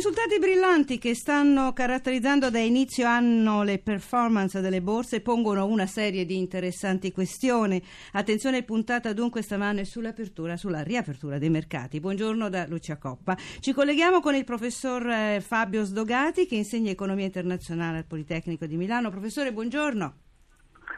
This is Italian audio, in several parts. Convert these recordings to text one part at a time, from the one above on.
Risultati brillanti che stanno caratterizzando da inizio anno le performance delle borse pongono una serie di interessanti questioni. Attenzione puntata dunque stamane sull'apertura, sulla riapertura dei mercati. Buongiorno da Lucia Coppa. Ci colleghiamo con il professor eh, Fabio Sdogati che insegna economia internazionale al Politecnico di Milano. Professore, buongiorno.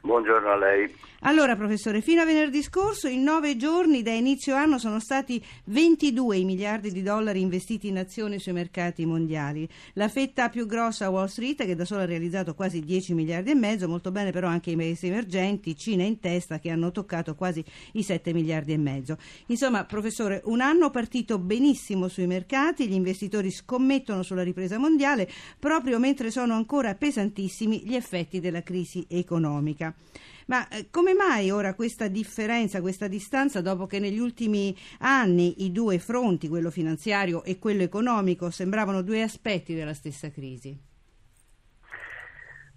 Buongiorno a lei. Allora, professore, fino a venerdì scorso, in nove giorni da inizio anno sono stati 22 i miliardi di dollari investiti in azioni sui mercati mondiali. La fetta più grossa Wall Street, che da sola ha realizzato quasi 10 miliardi e mezzo, molto bene però anche i paesi emergenti, Cina in testa, che hanno toccato quasi i 7 miliardi e mezzo. Insomma, professore, un anno partito benissimo sui mercati, gli investitori scommettono sulla ripresa mondiale proprio mentre sono ancora pesantissimi gli effetti della crisi economica. Ma eh, come mai ora questa differenza, questa distanza, dopo che negli ultimi anni i due fronti, quello finanziario e quello economico, sembravano due aspetti della stessa crisi?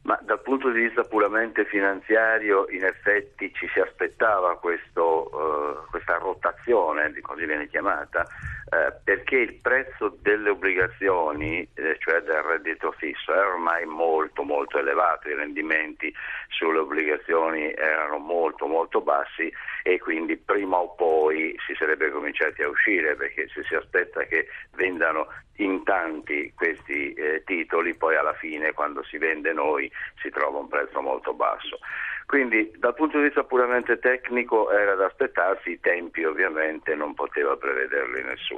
Ma dal punto di vista puramente finanziario, in effetti ci si aspettava questo, eh, questa rotazione, così viene chiamata, eh, perché il prezzo delle obbligazioni, eh, cioè del reddito fisso, è ormai molto molto elevato, i rendimenti sulle obbligazioni erano molto molto bassi e quindi prima o poi si sarebbe cominciati a uscire perché se si aspetta che vendano in tanti questi eh, titoli, poi alla fine quando si vende noi si trova un prezzo molto basso. Quindi dal punto di vista puramente tecnico era da aspettarsi, i tempi ovviamente non poteva prevederli nessuno.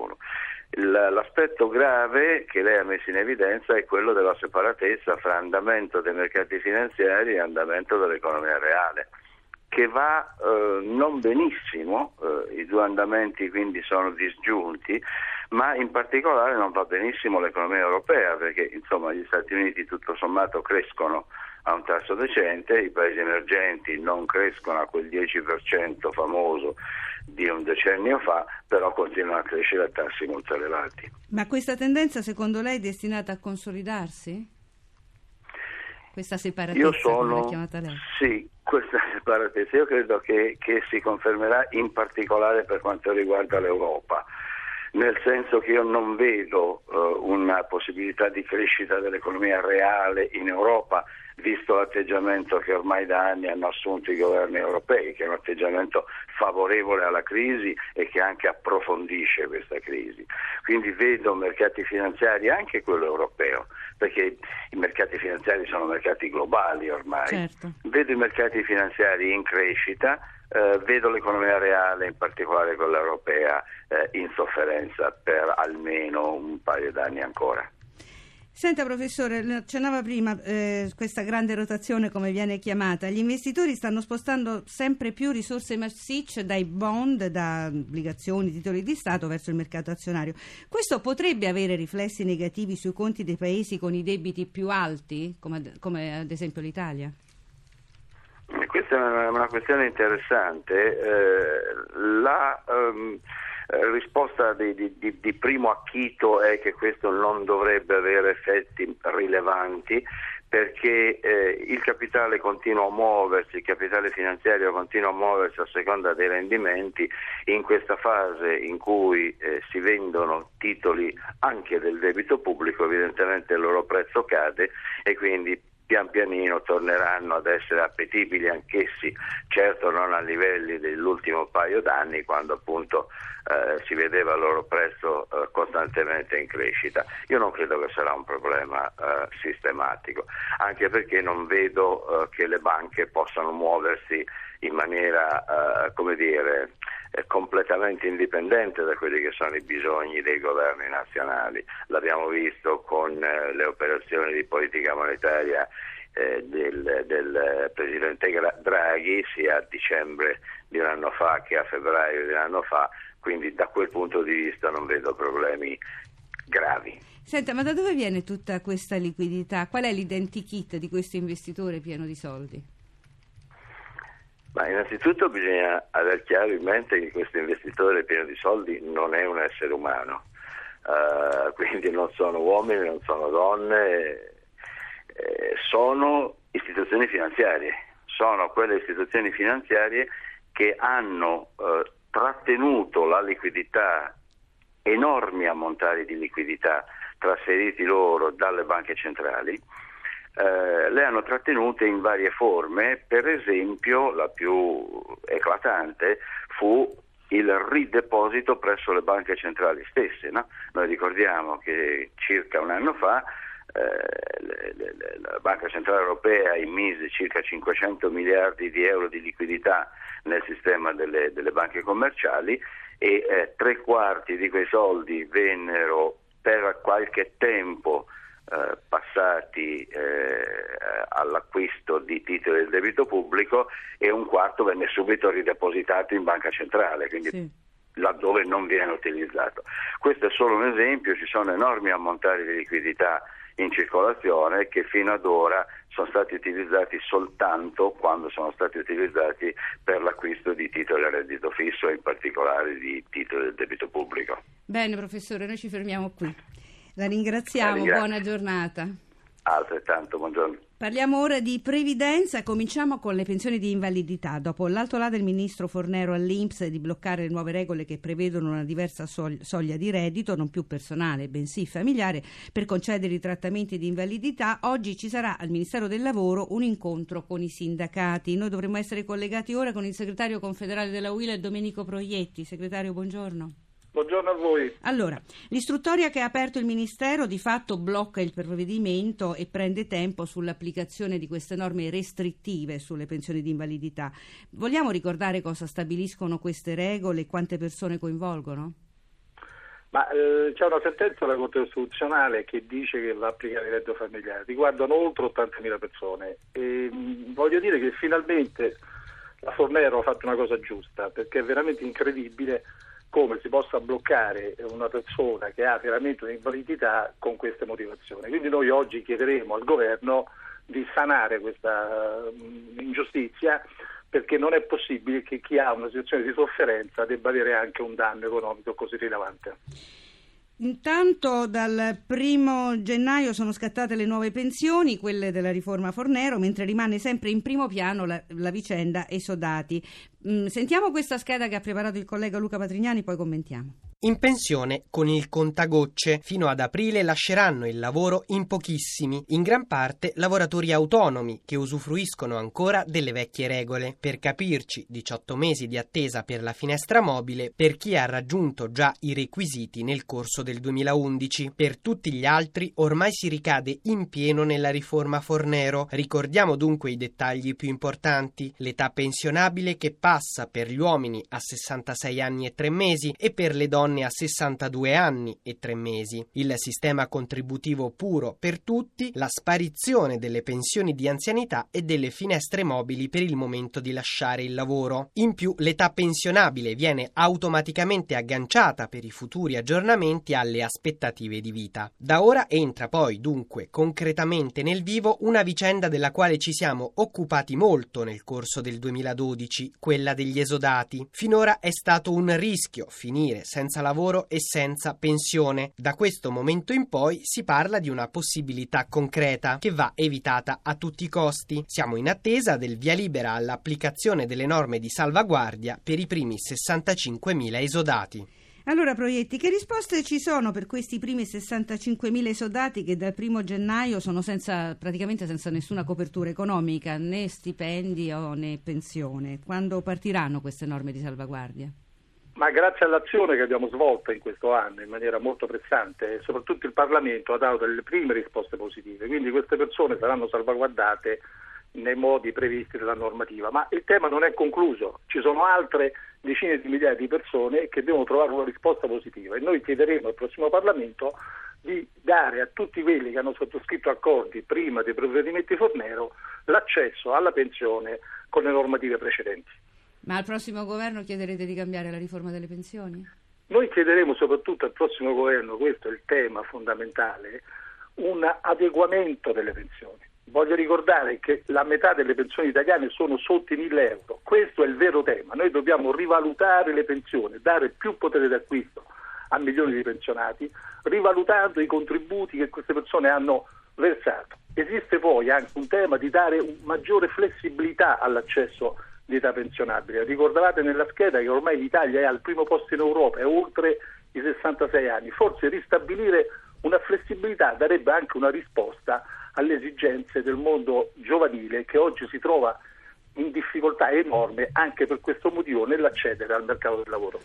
Il- L'aspetto grave che lei ha messo in evidenza è quello della separatezza fra andamento dei mercati finanziari e andamento dell'economia reale che va eh, non benissimo, eh, i due andamenti quindi sono disgiunti, ma in particolare non va benissimo l'economia europea perché insomma gli Stati Uniti tutto sommato crescono a un tasso decente, i paesi emergenti non crescono a quel 10% famoso di un decennio fa, però continuano a crescere a tassi molto elevati. Ma questa tendenza secondo lei è destinata a consolidarsi? Questa separatezza, Io come sono chiamata lei? sì, questa separatezza io credo che, che si confermerà in particolare per quanto riguarda l'Europa, nel senso che io non vedo eh, una possibilità di crescita dell'economia reale in Europa visto l'atteggiamento che ormai da anni hanno assunto i governi europei, che è un atteggiamento favorevole alla crisi e che anche approfondisce questa crisi. Quindi vedo mercati finanziari, anche quello europeo, perché i mercati finanziari sono mercati globali ormai, Certo. vedo i mercati finanziari in crescita, eh, vedo l'economia reale, in particolare quella europea, eh, in sofferenza per almeno un paio d'anni ancora. Senta professore, accennava prima eh, questa grande rotazione come viene chiamata, gli investitori stanno spostando sempre più risorse massicce dai bond, da obbligazioni, titoli di Stato verso il mercato azionario. Questo potrebbe avere riflessi negativi sui conti dei paesi con i debiti più alti, come come ad esempio l'Italia? Questa è una, questione interessante. Eh, la ehm, eh, risposta di, di- di- primo acchito è che questo non dovrebbe avere effetti rilevanti perché eh, il capitale continua a muoversi, il capitale finanziario continua a muoversi a seconda dei rendimenti. In questa fase in cui eh, si vendono titoli anche del debito pubblico, evidentemente il loro prezzo cade e quindi pian pianino torneranno ad essere appetibili anch'essi, certo non a livelli dell'ultimo paio d'anni quando appunto eh, si vedeva il loro prezzo eh, costantemente in crescita. Io non credo che sarà un problema eh, sistematico, anche perché non vedo eh, che le banche possano muoversi in maniera, eh, come dire, completamente indipendente da quelli che sono i bisogni dei governi nazionali. L'abbiamo visto con le operazioni di politica monetaria del, del Presidente Draghi sia a dicembre di un anno fa che a febbraio di un anno fa quindi da quel punto di vista non vedo problemi gravi. Senta, ma da dove viene tutta questa liquidità? Qual è l'identikit di questo investitore pieno di soldi? Ma innanzitutto bisogna aver chiaro in mente che questo investitore pieno di soldi non è un essere umano, Eh, quindi non sono uomini, non sono donne, eh, sono istituzioni finanziarie, sono quelle istituzioni finanziarie che hanno eh, trattenuto la liquidità, enormi ammontari di liquidità trasferiti loro dalle banche centrali, eh, le hanno trattenute in varie forme, per esempio la più eclatante fu il rideposito presso le banche centrali stesse. no? Noi ricordiamo che circa un anno fa eh, la Banca Centrale Europea immise circa 500 miliardi di euro di liquidità nel sistema delle, delle banche commerciali e eh, tre quarti di quei soldi vennero per qualche tempo eh, passati eh, all'acquisto di titoli del debito pubblico e un quarto venne subito ridepositato in banca centrale, quindi Sì. laddove non viene utilizzato. Questo è solo un esempio, ci sono enormi ammontari di liquidità in circolazione che fino ad ora sono stati utilizzati soltanto quando sono stati utilizzati per l'acquisto di titoli a reddito fisso e in particolare di titoli del debito pubblico. Bene, professore, noi ci fermiamo qui. La ringraziamo, La ringrazio. buona giornata. Altrettanto, buongiorno. Parliamo ora di previdenza, cominciamo con le pensioni di invalidità. Dopo l'alto là del ministro Fornero all'Inps di bloccare le nuove regole che prevedono una diversa soglia di reddito, non più personale bensì familiare, per concedere i trattamenti di invalidità, oggi ci sarà al Ministero del Lavoro un incontro con i sindacati. Noi dovremmo essere collegati ora con il segretario confederale della UIL, Domenico Proietti. Segretario, buongiorno. Buongiorno a voi. Allora, l'istruttoria che ha aperto il Ministero di fatto blocca il provvedimento e prende tempo sull'applicazione di queste norme restrittive sulle pensioni di invalidità. Vogliamo ricordare cosa stabiliscono queste regole e quante persone coinvolgono? Ma eh, c'è una sentenza della Corte Costituzionale che dice che va applicare il reddito familiare, riguardano oltre 80.000 persone e mh, voglio dire che finalmente la Fornero ha fatto una cosa giusta perché è veramente incredibile come si possa bloccare una persona che ha veramente un'invalidità con queste motivazioni. Quindi noi oggi chiederemo al governo di sanare questa mh, ingiustizia perché non è possibile che chi ha una situazione di sofferenza debba avere anche un danno economico così rilevante. Intanto dal primo gennaio sono scattate le nuove pensioni, quelle della riforma Fornero, mentre rimane sempre in primo piano la, la vicenda esodati. Mm, sentiamo questa scheda che ha preparato il collega Luca Patrignani, poi commentiamo. In pensione con il contagocce. Fino ad aprile lasceranno il lavoro in pochissimi, in gran parte lavoratori autonomi che usufruiscono ancora delle vecchie regole. Per capirci, 18 mesi di attesa per la finestra mobile per chi ha raggiunto già i requisiti nel corso del 2011. Per tutti gli altri ormai si ricade in pieno nella riforma Fornero. Ricordiamo dunque i dettagli più importanti. L'età pensionabile che passa per gli uomini a 66 anni e 3 mesi e per le donne a 62 anni e 3 mesi. Il sistema contributivo puro per tutti, la sparizione delle pensioni di anzianità e delle finestre mobili per il momento di lasciare il lavoro. In più l'età pensionabile viene automaticamente agganciata per i futuri aggiornamenti alle aspettative di vita. Da ora entra poi dunque concretamente nel vivo una vicenda della quale ci siamo occupati molto nel corso del 2012, quella degli esodati. Finora è stato un rischio finire senza lavoro e senza pensione. Da questo momento in poi si parla di una possibilità concreta che va evitata a tutti i costi. Siamo in attesa del via libera all'applicazione delle norme di salvaguardia per i primi 65.000 esodati. Allora, Proietti, che risposte ci sono per questi primi 65.000 esodati che dal primo gennaio sono senza, praticamente senza nessuna copertura economica, né stipendio né pensione? Quando partiranno queste norme di salvaguardia? Ma grazie all'azione che abbiamo svolto in questo anno in maniera molto pressante, soprattutto il Parlamento ha dato delle prime risposte positive, quindi queste persone saranno salvaguardate nei modi previsti dalla normativa. Ma il tema non è concluso, ci sono altre decine di migliaia di persone che devono trovare una risposta positiva e noi chiederemo al prossimo Parlamento di dare a tutti quelli che hanno sottoscritto accordi prima dei provvedimenti Fornero l'accesso alla pensione con le normative precedenti. Ma al prossimo governo chiederete di cambiare la riforma delle pensioni? Noi chiederemo soprattutto al prossimo governo, questo è il tema fondamentale, un adeguamento delle pensioni. Voglio ricordare che la metà delle pensioni italiane sono sotto i 1000 euro, questo è il vero tema, noi dobbiamo rivalutare le pensioni, dare più potere d'acquisto a milioni di pensionati, rivalutando i contributi che queste persone hanno versato. Esiste poi anche un tema di dare maggiore flessibilità all'accesso di età pensionabile. Ricordavate nella scheda che ormai l'Italia è al primo posto in Europa, è oltre i 66 anni. Forse ristabilire una flessibilità darebbe anche una risposta alle esigenze del mondo giovanile che oggi si trova in difficoltà enorme anche per questo motivo nell'accedere al mercato del lavoro.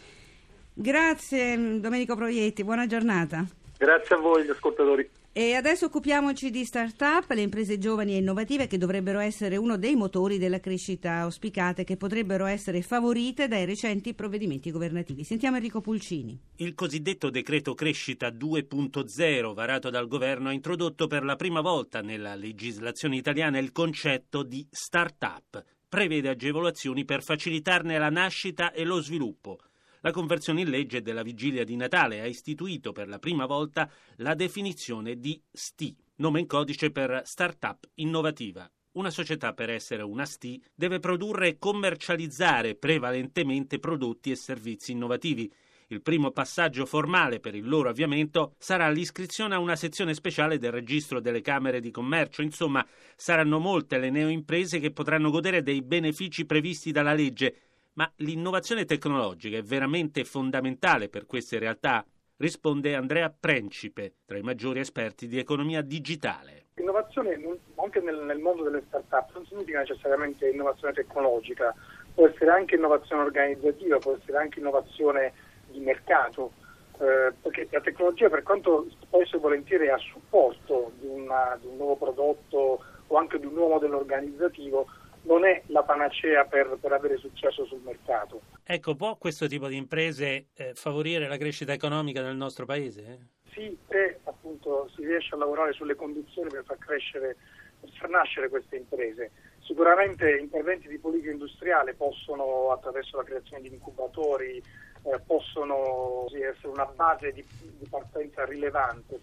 Grazie Domenico Proietti, buona giornata. Grazie a voi gli ascoltatori. E adesso occupiamoci di start-up, le imprese giovani e innovative che dovrebbero essere uno dei motori della crescita auspicate, che potrebbero essere favorite dai recenti provvedimenti governativi. Sentiamo Enrico Pulcini. Il cosiddetto decreto crescita 2.0 varato dal governo ha introdotto per la prima volta nella legislazione italiana il concetto di start-up. Prevede agevolazioni per facilitarne la nascita e lo sviluppo. La conversione in legge della vigilia di Natale ha istituito per la prima volta la definizione di STI, nome in codice per Startup Innovativa. Una società per essere una STI deve produrre e commercializzare prevalentemente prodotti e servizi innovativi. Il primo passaggio formale per il loro avviamento sarà l'iscrizione a una sezione speciale del registro delle Camere di Commercio. Insomma, saranno molte le neoimprese che potranno godere dei benefici previsti dalla legge ma l'innovazione tecnologica è veramente fondamentale per queste realtà? Risponde Andrea Principe, tra i maggiori esperti di economia digitale. L'innovazione anche nel, nel mondo delle start-up non significa necessariamente innovazione tecnologica, può essere anche innovazione organizzativa, può essere anche innovazione di mercato, eh, perché la tecnologia per quanto spesso e volentieri è a supporto di, una- di un nuovo prodotto o anche di un nuovo modello organizzativo, non è la panacea per, per avere successo sul mercato. Ecco, può questo tipo di imprese eh, favorire la crescita economica nel nostro paese? Sì, se appunto si riesce a lavorare sulle condizioni per far crescere, per far nascere queste imprese. Sicuramente interventi di politica industriale possono, attraverso la creazione di incubatori, eh, possono sì, essere una base di, di partenza rilevante.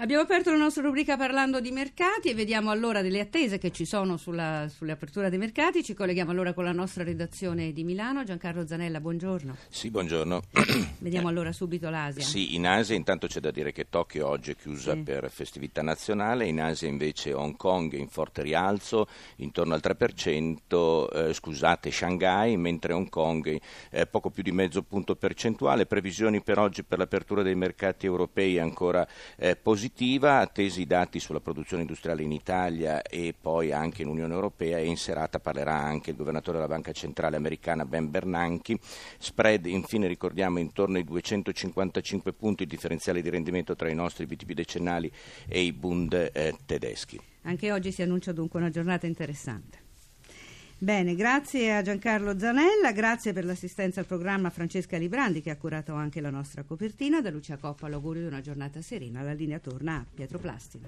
Abbiamo aperto la nostra rubrica parlando di mercati e vediamo allora delle attese che ci sono sulla, sull'apertura dei mercati. Ci colleghiamo allora con la nostra redazione di Milano. Giancarlo Zanella, buongiorno. Sì, buongiorno. Vediamo allora subito l'Asia. Sì, in Asia intanto c'è da dire che Tokyo oggi è chiusa Sì. per festività nazionale, in Asia invece Hong Kong è in forte rialzo, intorno al 3%, eh, scusate, Shanghai, mentre Hong Kong è poco più di mezzo punto percentuale. Previsioni per oggi per l'apertura dei mercati europei ancora eh, positiva, attesi i dati sulla produzione industriale in Italia e poi anche in Unione Europea e in serata parlerà anche il governatore della Banca Centrale Americana Ben Bernanke. Spread infine ricordiamo intorno ai 255 punti il differenziale di rendimento tra i nostri BTP decennali e i Bund eh, tedeschi. Anche oggi si annuncia dunque una giornata interessante. Bene, grazie a Giancarlo Zanella, grazie per l'assistenza al programma Francesca Librandi che ha curato anche la nostra copertina. Da Lucia Coppa l'augurio di una giornata serena. La linea torna a Pietro Plastina.